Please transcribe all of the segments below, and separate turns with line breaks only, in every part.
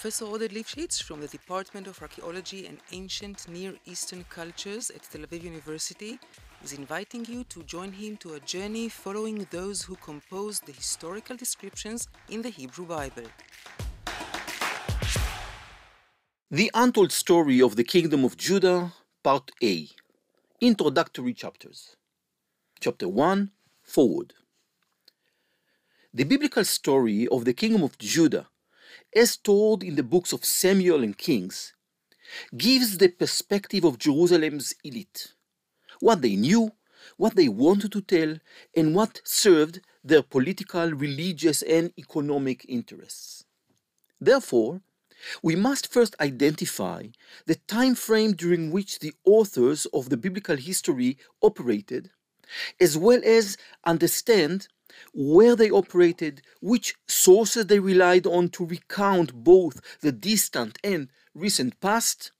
Professor Oded Lipschits from the Department of Archaeology and Ancient Near Eastern Cultures at Tel Aviv University is inviting you to join him to a journey following those who composed the historical descriptions in the Hebrew Bible.
The Untold Story of the Kingdom of Judah, Part A Introductory Chapters. Chapter 1 Forward. The biblical story of the Kingdom of Judah, as told in the books of Samuel and Kings, gives the perspective of Jerusalem's elite what they knew, what they wanted to tell, and what served their political, religious, and economic interests. Therefore, we must first identify the time frame during which the authors of the biblical history operated, as well as understand where they operated, which sources they relied on to recount both the distant and recent past,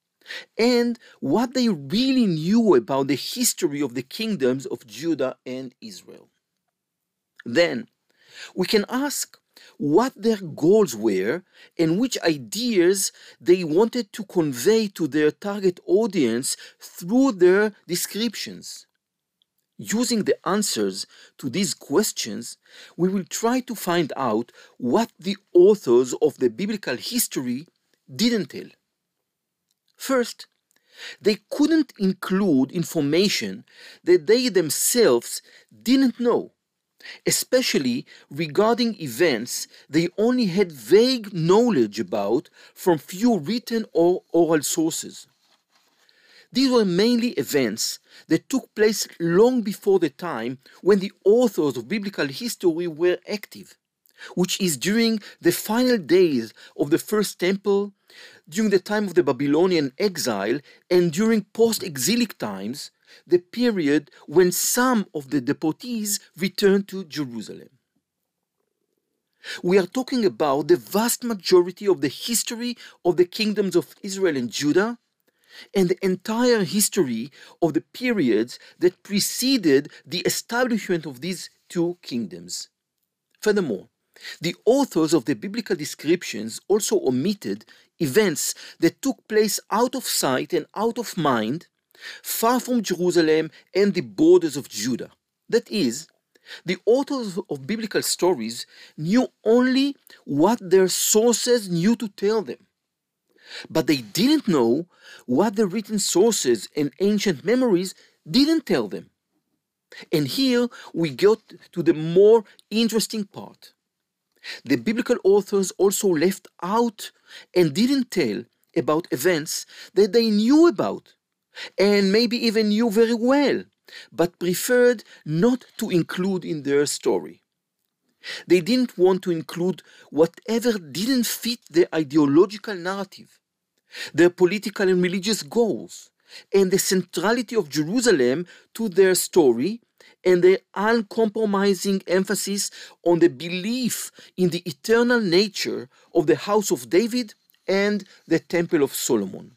and what they really knew about the history of the kingdoms of Judah and Israel. Then we can ask what their goals were and which ideas they wanted to convey to their target audience through their descriptions. Using the answers to these questions, we will try to find out what the authors of the biblical history didn't tell. First, they couldn't include information that they themselves didn't know, especially regarding events they only had vague knowledge about from few written or oral sources. These were mainly events that took place long before the time when the authors of biblical history were active which is during the final days of the first temple, during the time of the Babylonian exile, and during post exilic times, the period when some of the deportees returned to Jerusalem. We are talking about the vast majority of the history of the kingdoms of Israel and Judah and the entire history of the periods that preceded the establishment of these two kingdoms. Furthermore, the authors of the biblical descriptions also omitted events that took place out of sight and out of mind, far from Jerusalem and the borders of Judah. That is, the authors of biblical stories knew only what their sources knew to tell them. But they didn't know what the written sources and ancient memories didn't tell them. And here we get to the more interesting part. The biblical authors also left out and didn't tell about events that they knew about and maybe even knew very well, but preferred not to include in their story. They didn't want to include whatever didn't fit their ideological narrative, their political and religious goals, and the centrality of Jerusalem to their story and their uncompromising emphasis on the belief in the eternal nature of the house of David and the temple of Solomon.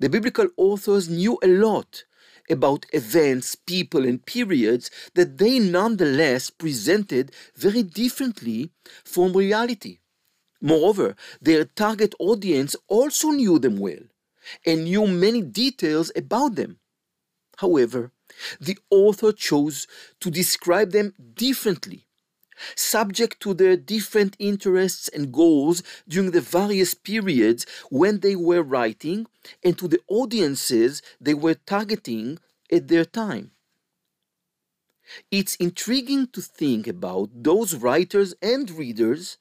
The biblical authors knew a lot about events, people, and periods that they nonetheless presented very differently from reality. Moreover, their target audience also knew them well and knew many details about them. However, the author chose to describe them differently, subject to their different interests and goals during the various periods when they were writing and to the audiences they were targeting at their time. It's intriguing to think about those writers and readers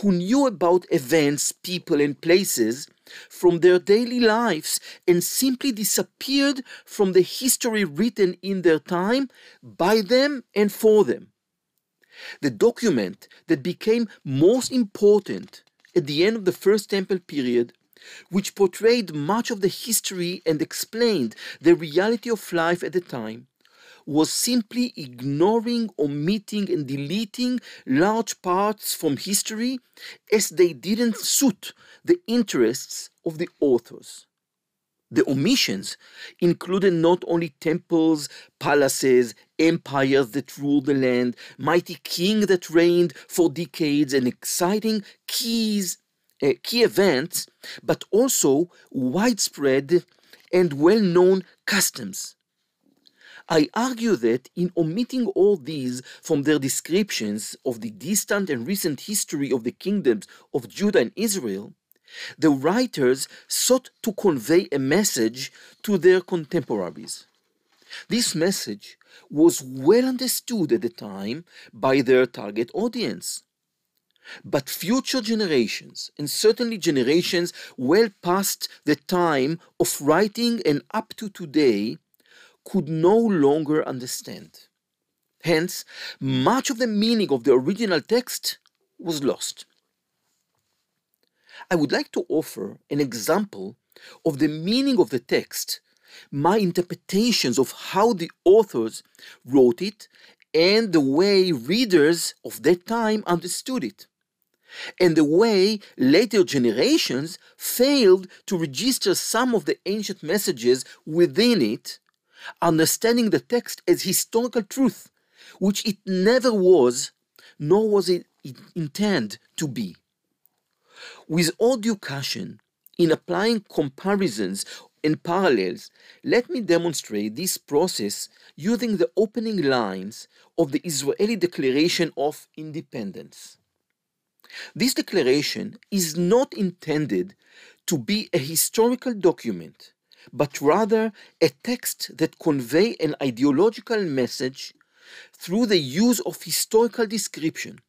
who knew about events, people, and places from their daily lives and simply disappeared from the history written in their time by them and for them. The document that became most important at the end of the First Temple period, which portrayed much of the history and explained the reality of life at the time, was simply ignoring, omitting, and deleting large parts from history as they didn't suit the interests of the authors. The omissions included not only temples, palaces, empires that ruled the land, mighty king that reigned for decades, and exciting keys uh, key events, but also widespread and well known customs. I argue that in omitting all these from their descriptions of the distant and recent history of the kingdoms of Judah and Israel, the writers sought to convey a message to their contemporaries. This message was well understood at the time by their target audience. But future generations, and certainly generations well past the time of writing and up to today, could no longer understand. Hence, much of the meaning of the original text was lost. I would like to offer an example of the meaning of the text, my interpretations of how the authors wrote it, and the way readers of that time understood it and the way later generations failed to register some of the ancient messages within it, understanding the text as historical truth, which it never was, nor was it intended to be. With all due caution, in applying comparisons and parallels, let me demonstrate this process using the opening lines of the Israeli Declaration of Independence. This declaration is not intended to be a historical document, but rather a text that convey an ideological message through the use of historical description.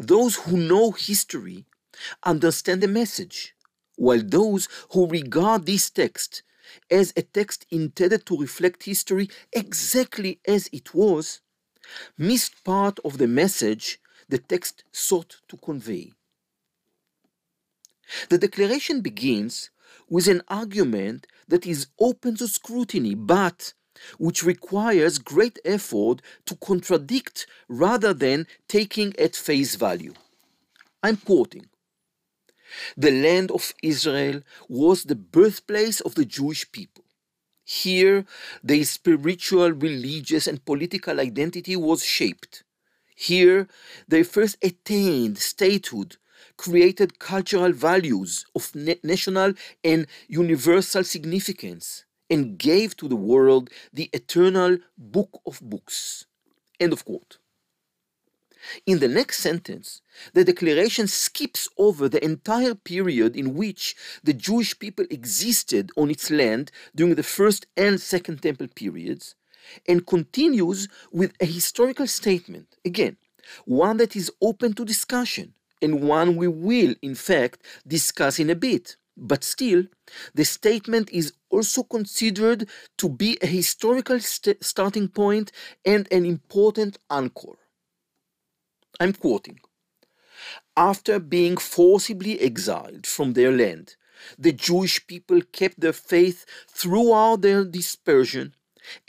Those who know history understand the message, while those who regard this text as a text intended to reflect history exactly as it was, missed part of the message the text sought to convey. The declaration begins with an argument that is open to scrutiny, but which requires great effort to contradict rather than taking at face value. I'm quoting The land of Israel was the birthplace of the Jewish people. Here, their spiritual, religious, and political identity was shaped. Here, they first attained statehood, created cultural values of national and universal significance, and gave to the world the eternal book of books. End of quote. In the next sentence, the declaration skips over the entire period in which the Jewish people existed on its land during the first and second temple periods and continues with a historical statement, again, one that is open to discussion and one we will, in fact, discuss in a bit. But still, the statement is also considered to be a historical st starting point and an important anchor. I'm quoting After being forcibly exiled from their land, the Jewish people kept their faith throughout their dispersion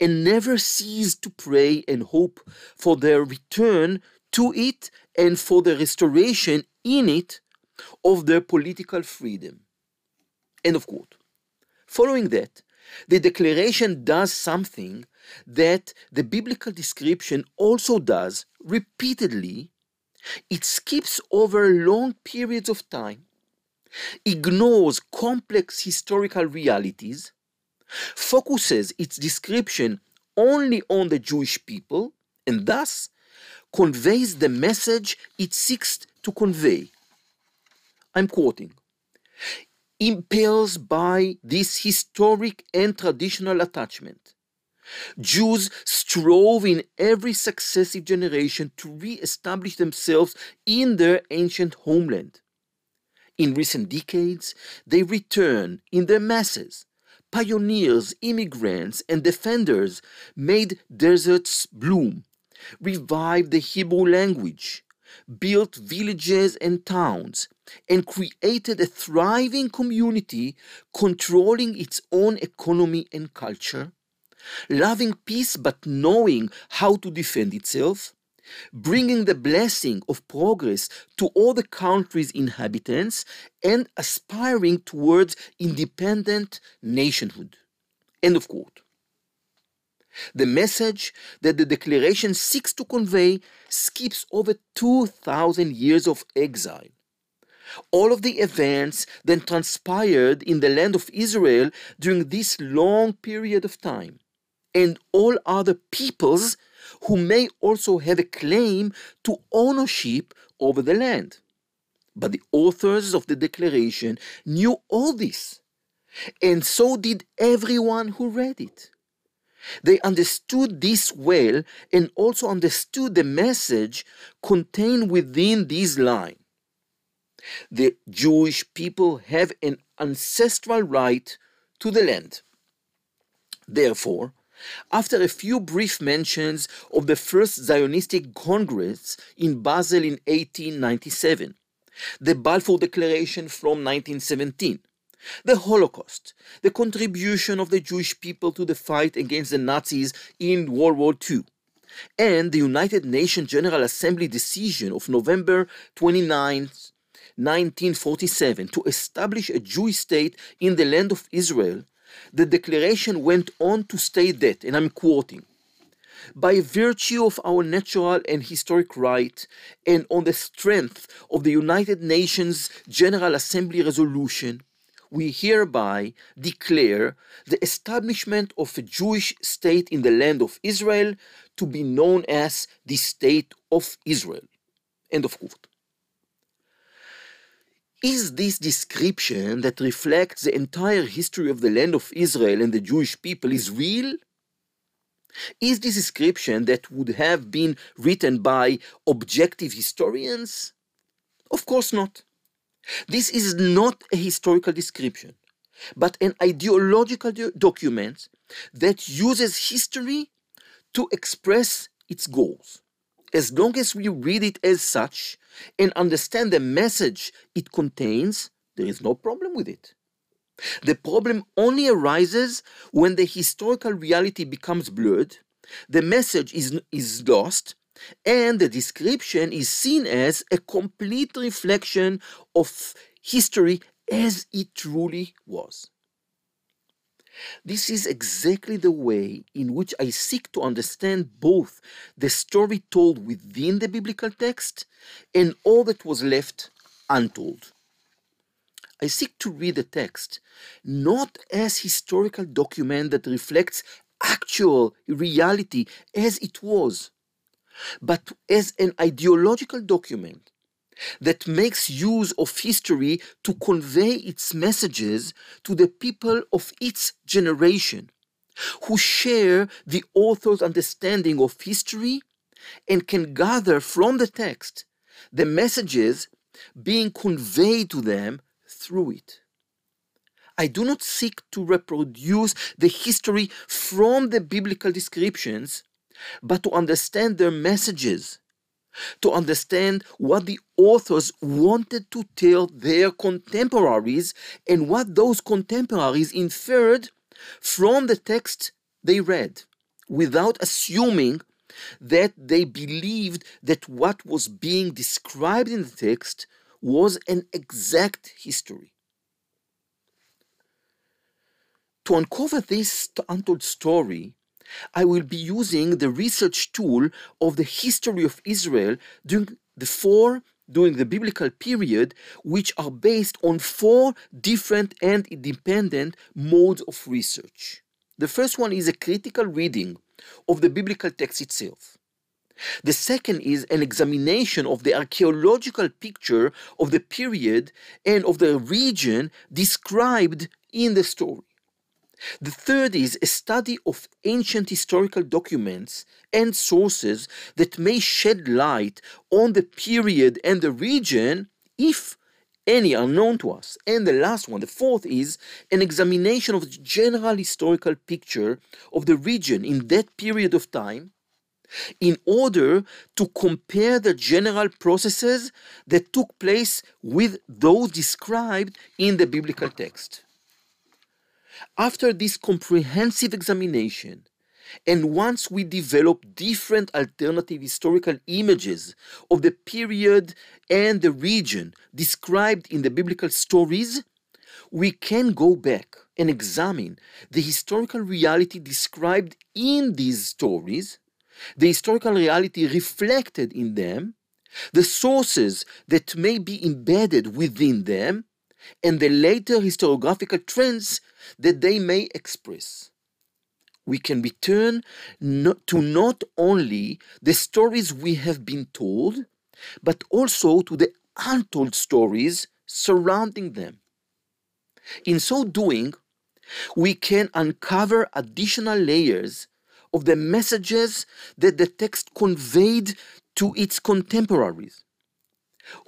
and never ceased to pray and hope for their return to it and for the restoration in it of their political freedom. End of quote. Following that, the declaration does something that the biblical description also does repeatedly. It skips over long periods of time, ignores complex historical realities, focuses its description only on the Jewish people, and thus conveys the message it seeks to convey. I'm quoting impelled by this historic and traditional attachment. Jews strove in every successive generation to re establish themselves in their ancient homeland. In recent decades, they returned in their masses. Pioneers, immigrants, and defenders made deserts bloom, revived the Hebrew language, built villages and towns, and created a thriving community controlling its own economy and culture, loving peace but knowing how to defend itself, bringing the blessing of progress to all the country's inhabitants, and aspiring towards independent nationhood. End of quote. The message that the declaration seeks to convey skips over 2,000 years of exile, all of the events that transpired in the land of Israel during this long period of time, and all other peoples who may also have a claim to ownership over the land. But the authors of the declaration knew all this, and so did everyone who read it. They understood this well and also understood the message contained within these lines. The Jewish people have an ancestral right to the land. Therefore, after a few brief mentions of the first Zionistic Congress in Basel in 1897, the Balfour Declaration from 1917, the Holocaust, the contribution of the Jewish people to the fight against the Nazis in World War II, and the United Nations General Assembly decision of November 29, 1947, to establish a Jewish state in the land of Israel, the declaration went on to state that, and I'm quoting, by virtue of our natural and historic right, and on the strength of the United Nations General Assembly resolution, we hereby declare the establishment of a Jewish state in the land of Israel to be known as the State of Israel. End of quote. Is this description that reflects the entire history of the land of Israel and the Jewish people is real? Is this description that would have been written by objective historians? Of course not. This is not a historical description, but an ideological document that uses history to express its goals. As long as we read it as such and understand the message it contains, there is no problem with it. The problem only arises when the historical reality becomes blurred, the message is, is lost, and the description is seen as a complete reflection of history as it truly was. This is exactly the way in which I seek to understand both the story told within the biblical text and all that was left untold. I seek to read the text not as historical document that reflects actual reality as it was, but as an ideological document that makes use of history to convey its messages to the people of its generation, who share the author's understanding of history and can gather from the text the messages being conveyed to them through it. I do not seek to reproduce the history from the biblical descriptions, but to understand their messages, to understand what the authors wanted to tell their contemporaries and what those contemporaries inferred from the text they read, without assuming that they believed that what was being described in the text was an exact history. To uncover this untold story, I will be using the research tool of the history of Israel during the four during the biblical period, which are based on four different and independent modes of research. The first one is a critical reading of the biblical text itself. The second is an examination of the archaeological picture of the period and of the region described in the story. The third is a study of ancient historical documents and sources that may shed light on the period and the region if any are known to us. And the last one, the fourth, is an examination of the general historical picture of the region in that period of time in order to compare the general processes that took place with those described in the biblical text. After this comprehensive examination, and once we develop different alternative historical images of the period and the region described in the biblical stories, we can go back and examine the historical reality described in these stories, the historical reality reflected in them, the sources that may be embedded within them, and the later historiographical trends that they may express. We can return to not only the stories we have been told, but also to the untold stories surrounding them. In so doing, we can uncover additional layers of the messages that the text conveyed to its contemporaries,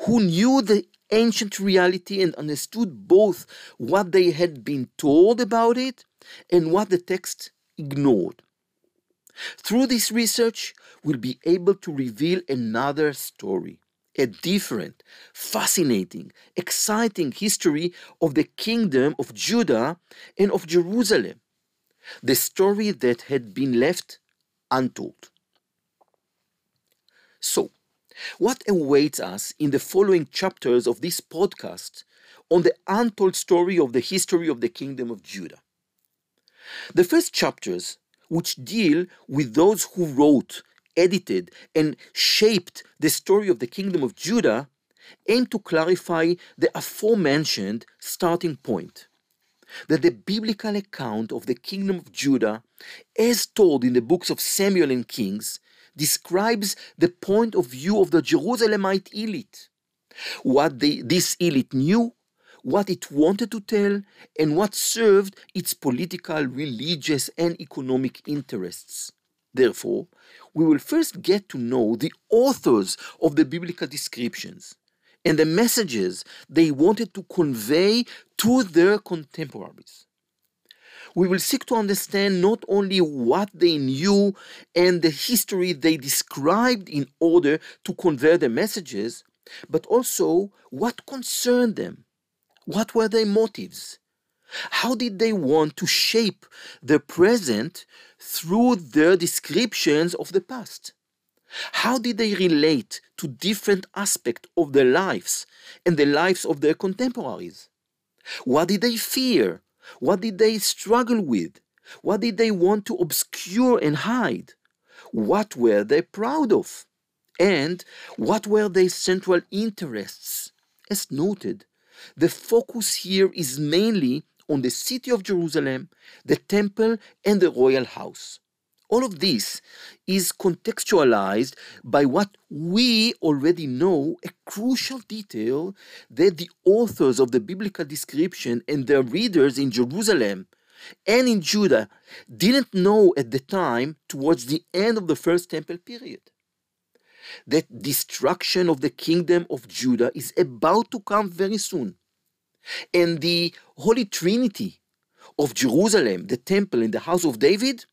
who knew the ancient reality and understood both what they had been told about it and what the text ignored. Through this research, we'll be able to reveal another story, a different, fascinating, exciting history of the kingdom of Judah and of Jerusalem, the story that had been left untold. So, what awaits us in the following chapters of this podcast on the untold story of the history of the kingdom of Judah? The first chapters, which deal with those who wrote, edited, and shaped the story of the kingdom of Judah, aim to clarify the aforementioned starting point that the biblical account of the kingdom of Judah, as told in the books of Samuel and Kings, describes the point of view of the Jerusalemite elite, what they, this elite knew, what it wanted to tell, and what served its political, religious, and economic interests. Therefore, we will first get to know the authors of the biblical descriptions and the messages they wanted to convey to their contemporaries we will seek to understand not only what they knew and the history they described in order to convey the messages, but also what concerned them. What were their motives? How did they want to shape the present through their descriptions of the past? How did they relate to different aspects of their lives and the lives of their contemporaries? What did they fear? What did they struggle with? What did they want to obscure and hide? What were they proud of? And what were their central interests? As noted, the focus here is mainly on the city of Jerusalem, the temple, and the royal house. All of this is contextualized by what we already know a crucial detail that the authors of the biblical description and their readers in Jerusalem and in Judah didn't know at the time towards the end of the first temple period. That destruction of the kingdom of Judah is about to come very soon. And the Holy Trinity of Jerusalem, the temple, and the house of David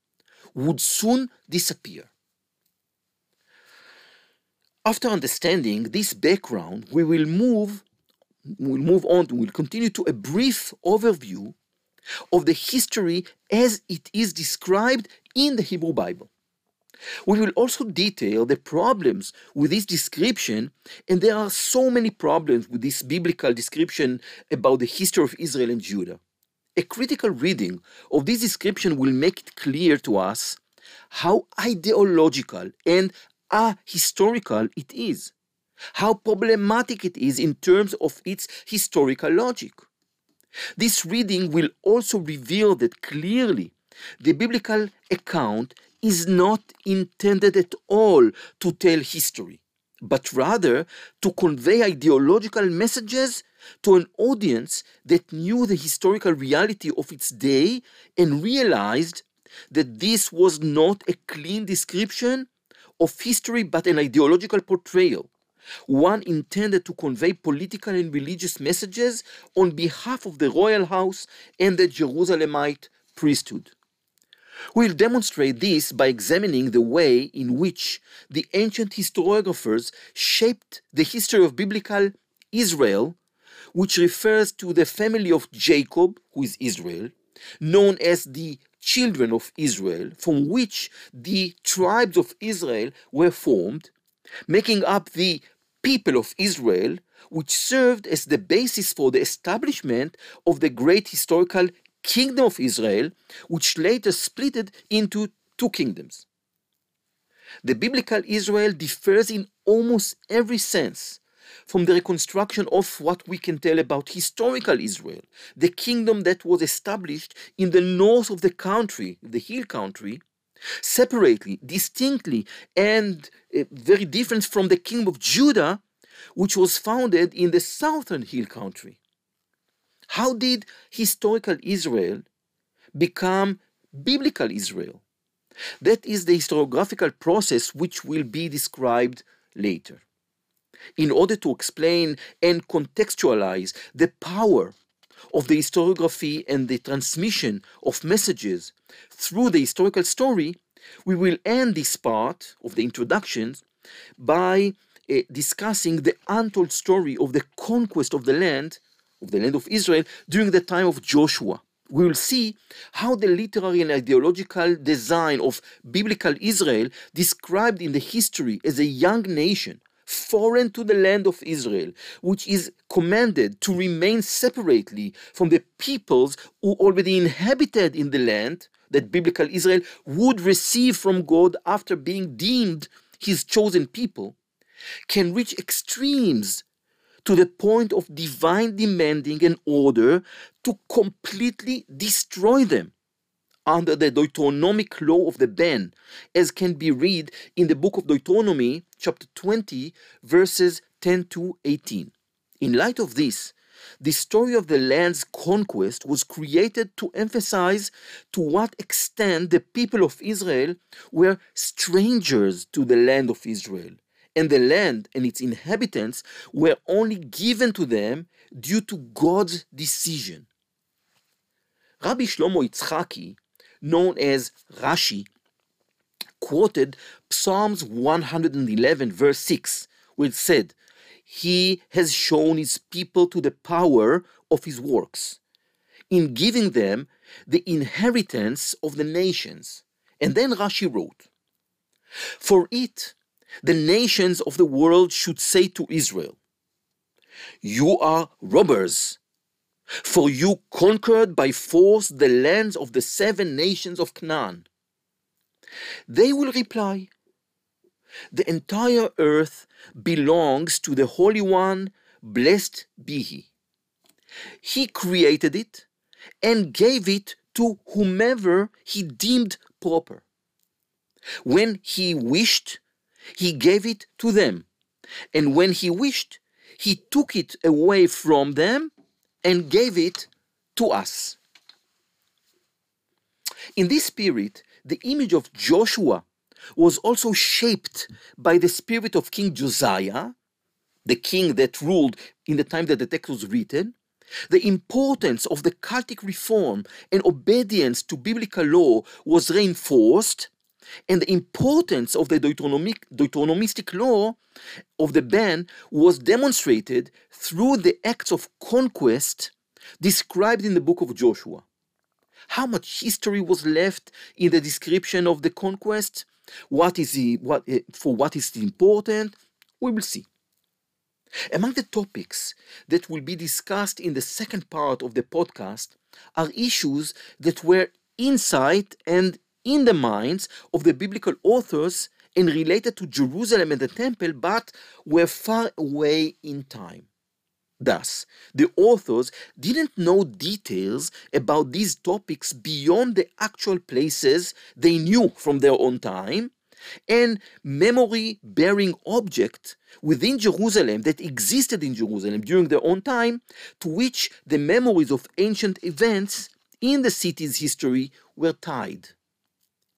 would soon disappear. After understanding this background, we will move we'll move on we'll continue to a brief overview of the history as it is described in the Hebrew Bible. We will also detail the problems with this description, and there are so many problems with this biblical description about the history of Israel and Judah. A critical reading of this description will make it clear to us how ideological and ahistorical it is, how problematic it is in terms of its historical logic. This reading will also reveal that clearly the biblical account is not intended at all to tell history, but rather to convey ideological messages to an audience that knew the historical reality of its day and realized that this was not a clean description of history but an ideological portrayal, one intended to convey political and religious messages on behalf of the royal house and the Jerusalemite priesthood. We'll demonstrate this by examining the way in which the ancient historiographers shaped the history of biblical Israel which refers to the family of Jacob, who is Israel, known as the children of Israel, from which the tribes of Israel were formed, making up the people of Israel, which served as the basis for the establishment of the great historical kingdom of Israel, which later split into two kingdoms. The biblical Israel differs in almost every sense from the reconstruction of what we can tell about historical Israel, the kingdom that was established in the north of the country, the hill country, separately, distinctly, and uh, very different from the kingdom of Judah, which was founded in the southern hill country. How did historical Israel become biblical Israel? That is the historiographical process which will be described later. In order to explain and contextualize the power of the historiography and the transmission of messages through the historical story, we will end this part of the introductions by uh, discussing the untold story of the conquest of the land, of the land of Israel, during the time of Joshua. We will see how the literary and ideological design of biblical Israel, described in the history as a young nation, foreign to the land of Israel, which is commanded to remain separately from the peoples who already inhabited in the land that biblical Israel would receive from God after being deemed his chosen people, can reach extremes to the point of divine demanding an order to completely destroy them under the Deuteronomic law of the ban, as can be read in the book of Deuteronomy, chapter 20, verses 10 to 18. In light of this, the story of the land's conquest was created to emphasize to what extent the people of Israel were strangers to the land of Israel, and the land and its inhabitants were only given to them due to God's decision. Rabbi Shlomo Yitzchaki known as Rashi, quoted Psalms 111, verse 6, which said, He has shown his people to the power of his works, in giving them the inheritance of the nations. And then Rashi wrote, For it, the nations of the world should say to Israel, You are robbers for you conquered by force the lands of the seven nations of Canaan. They will reply, The entire earth belongs to the Holy One, blessed be He. He created it and gave it to whomever He deemed proper. When He wished, He gave it to them, and when He wished, He took it away from them and gave it to us. In this spirit, the image of Joshua was also shaped by the spirit of King Josiah, the king that ruled in the time that the text was written, the importance of the cultic reform and obedience to biblical law was reinforced, and the importance of the Deuteronomic, Deuteronomistic law of the ban was demonstrated through the acts of conquest described in the book of Joshua. How much history was left in the description of the conquest? What is the, what, eh, for what is important? We will see. Among the topics that will be discussed in the second part of the podcast are issues that were inside and in the minds of the biblical authors and related to Jerusalem and the temple, but were far away in time. Thus, the authors didn't know details about these topics beyond the actual places they knew from their own time, and memory bearing objects within Jerusalem that existed in Jerusalem during their own time, to which the memories of ancient events in the city's history were tied.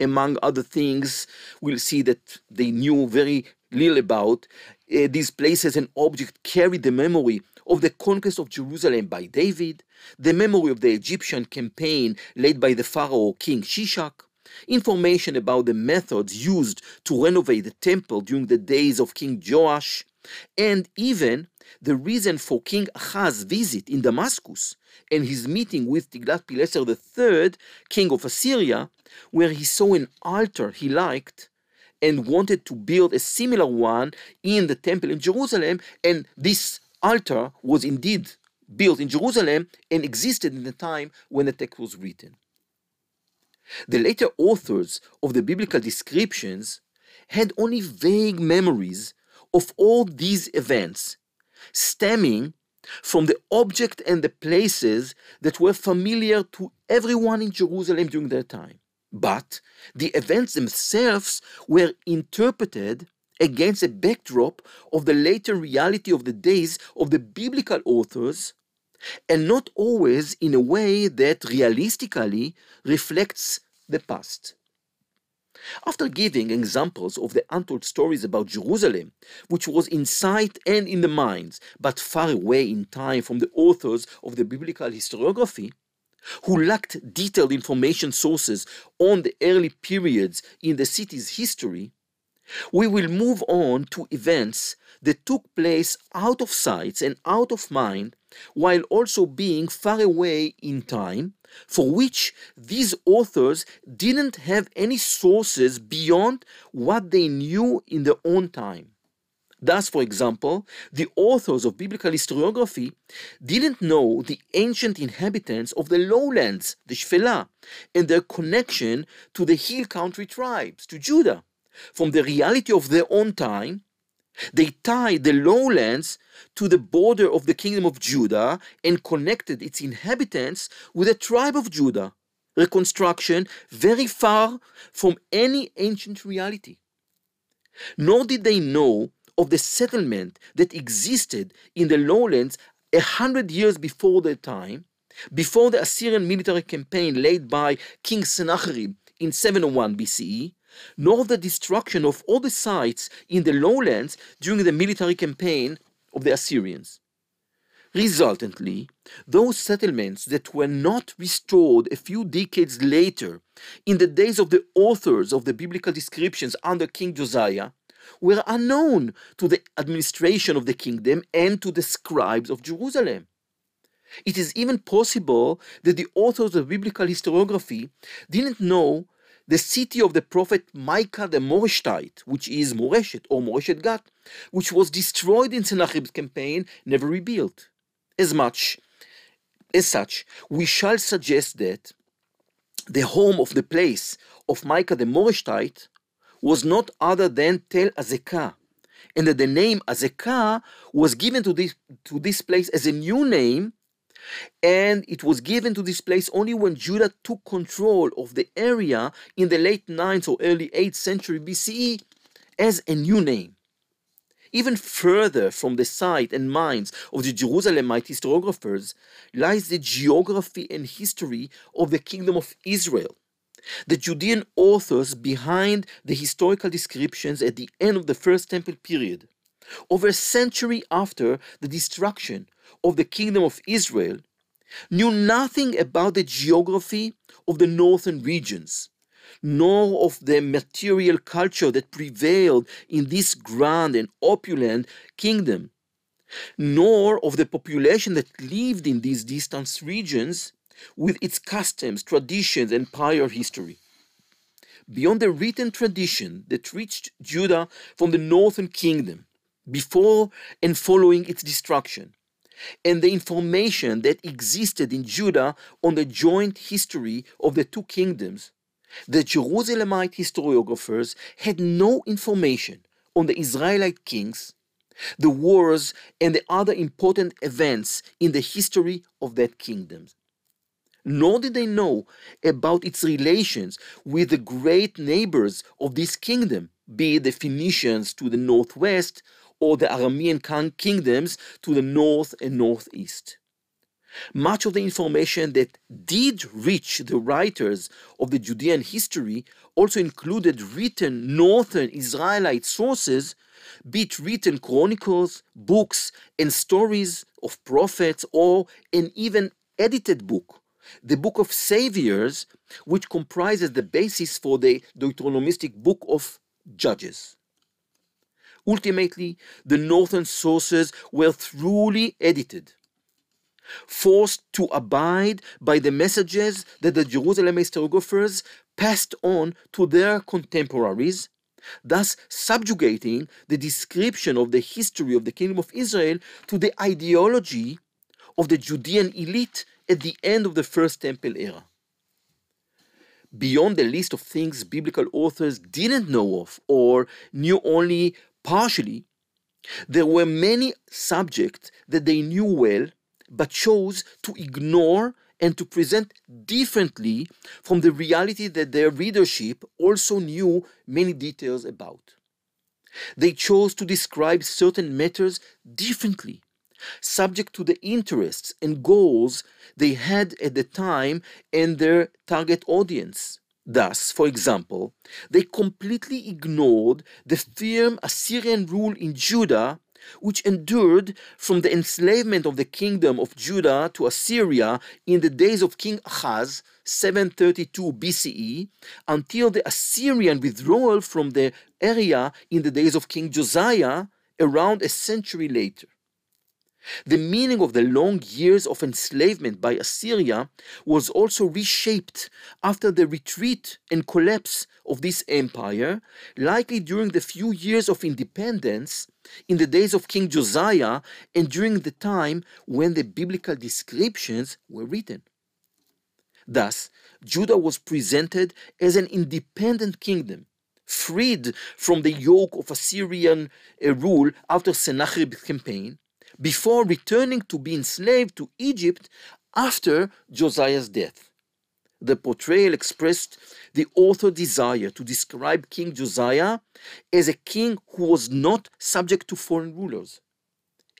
Among other things, we'll see that they knew very little about uh, these places and objects carried the memory of the conquest of Jerusalem by David, the memory of the Egyptian campaign led by the Pharaoh King Shishak, information about the methods used to renovate the temple during the days of King Joash, and even the reason for King Ahaz's visit in Damascus and his meeting with Tiglath-Pileser III, king of Assyria, where he saw an altar he liked and wanted to build a similar one in the temple in Jerusalem, and this altar was indeed built in Jerusalem and existed in the time when the text was written. The later authors of the biblical descriptions had only vague memories of all these events, stemming from the object and the places that were familiar to everyone in Jerusalem during their time. But the events themselves were interpreted against a backdrop of the later reality of the days of the biblical authors and not always in a way that realistically reflects the past. After giving examples of the untold stories about Jerusalem, which was in sight and in the minds, but far away in time from the authors of the biblical historiography, who lacked detailed information sources on the early periods in the city's history, we will move on to events that took place out of sight and out of mind while also being far away in time, for which these authors didn't have any sources beyond what they knew in their own time. Thus, for example, the authors of biblical historiography didn't know the ancient inhabitants of the lowlands, the Shfela, and their connection to the hill country tribes, to Judah. From the reality of their own time, they tied the lowlands to the border of the kingdom of Judah and connected its inhabitants with the tribe of Judah. Reconstruction very far from any ancient reality. Nor did they know of the settlement that existed in the lowlands a hundred years before their time, before the Assyrian military campaign led by King Sennacherib in 701 BCE, nor the destruction of all the sites in the lowlands during the military campaign of the Assyrians. Resultantly, those settlements that were not restored a few decades later, in the days of the authors of the biblical descriptions under King Josiah, were unknown to the administration of the kingdom and to the scribes of Jerusalem. It is even possible that the authors of biblical historiography didn't know the city of the prophet Micah the Moreshite, which is Moreshet or Moreshet Gat, which was destroyed in Sennacherib's campaign, never rebuilt. As much as such, we shall suggest that the home of the place of Micah the Moreshite was not other than Tel Azekah, and that the name Azekah was given to this, to this place as a new name, and it was given to this place only when Judah took control of the area in the late 9th or early 8th century BCE as a new name. Even further from the sight and minds of the Jerusalemite historiographers lies the geography and history of the kingdom of Israel, the Judean authors behind the historical descriptions at the end of the First Temple period, over a century after the destruction of the kingdom of Israel, knew nothing about the geography of the northern regions, nor of the material culture that prevailed in this grand and opulent kingdom, nor of the population that lived in these distant regions with its customs, traditions, and prior history. Beyond the written tradition that reached Judah from the northern kingdom, before and following its destruction, and the information that existed in Judah on the joint history of the two kingdoms, the Jerusalemite historiographers had no information on the Israelite kings, the wars, and the other important events in the history of that kingdom. Nor did they know about its relations with the great neighbors of this kingdom, be it the Phoenicians to the northwest or the Aramean kingdoms to the north and northeast. Much of the information that did reach the writers of the Judean history also included written northern Israelite sources, be it written chronicles, books, and stories of prophets, or an even edited book the book of Saviors, which comprises the basis for the Deuteronomistic book of Judges. Ultimately, the northern sources were thoroughly edited, forced to abide by the messages that the Jerusalem historiographers passed on to their contemporaries, thus subjugating the description of the history of the kingdom of Israel to the ideology of the Judean elite at the end of the First Temple era. Beyond the list of things biblical authors didn't know of or knew only partially, There were many subjects that they knew well, but chose to ignore and to present differently from the reality that their readership also knew many details about. They chose to describe certain matters differently, subject to the interests and goals they had at the time and their target audience. Thus, for example, they completely ignored the firm Assyrian rule in Judah which endured from the enslavement of the kingdom of Judah to Assyria in the days of King Ahaz, 732 BCE, until the Assyrian withdrawal from the area in the days of King Josiah, around a century later. The meaning of the long years of enslavement by Assyria was also reshaped after the retreat and collapse of this empire, likely during the few years of independence in the days of King Josiah and during the time when the biblical descriptions were written. Thus, Judah was presented as an independent kingdom, freed from the yoke of Assyrian uh, rule after Sennacherib's campaign, before returning to be enslaved to Egypt after Josiah's death. The portrayal expressed the author's desire to describe King Josiah as a king who was not subject to foreign rulers,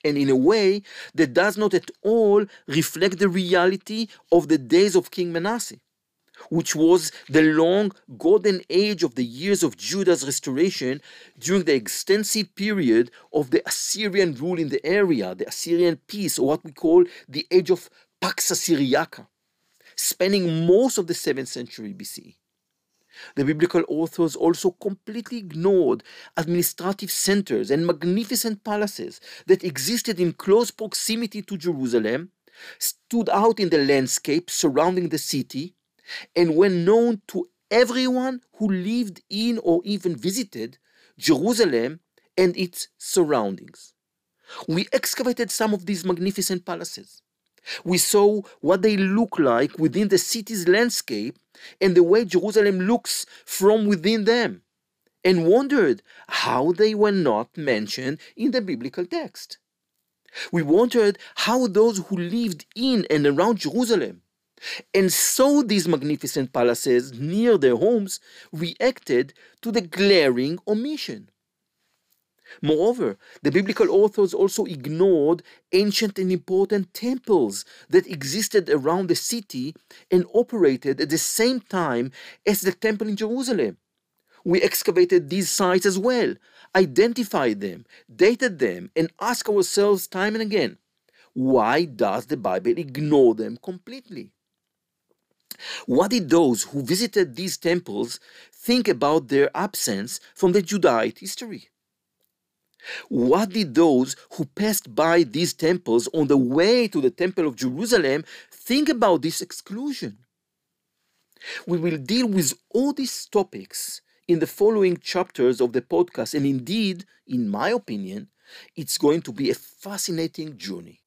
and in a way that does not at all reflect the reality of the days of King Manasseh which was the long golden age of the years of Judah's restoration during the extensive period of the Assyrian rule in the area, the Assyrian peace, or what we call the age of Pax Assyriaca, spanning most of the 7th century BC. The biblical authors also completely ignored administrative centers and magnificent palaces that existed in close proximity to Jerusalem, stood out in the landscape surrounding the city, and were known to everyone who lived in or even visited Jerusalem and its surroundings. We excavated some of these magnificent palaces. We saw what they look like within the city's landscape and the way Jerusalem looks from within them, and wondered how they were not mentioned in the biblical text. We wondered how those who lived in and around Jerusalem and so these magnificent palaces near their homes reacted to the glaring omission. Moreover, the biblical authors also ignored ancient and important temples that existed around the city and operated at the same time as the temple in Jerusalem. We excavated these sites as well, identified them, dated them, and asked ourselves time and again why does the Bible ignore them completely? What did those who visited these temples think about their absence from the Judaic history? What did those who passed by these temples on the way to the Temple of Jerusalem think about this exclusion? We will deal with all these topics in the following chapters of the podcast, and indeed, in my opinion, it's going to be a fascinating journey.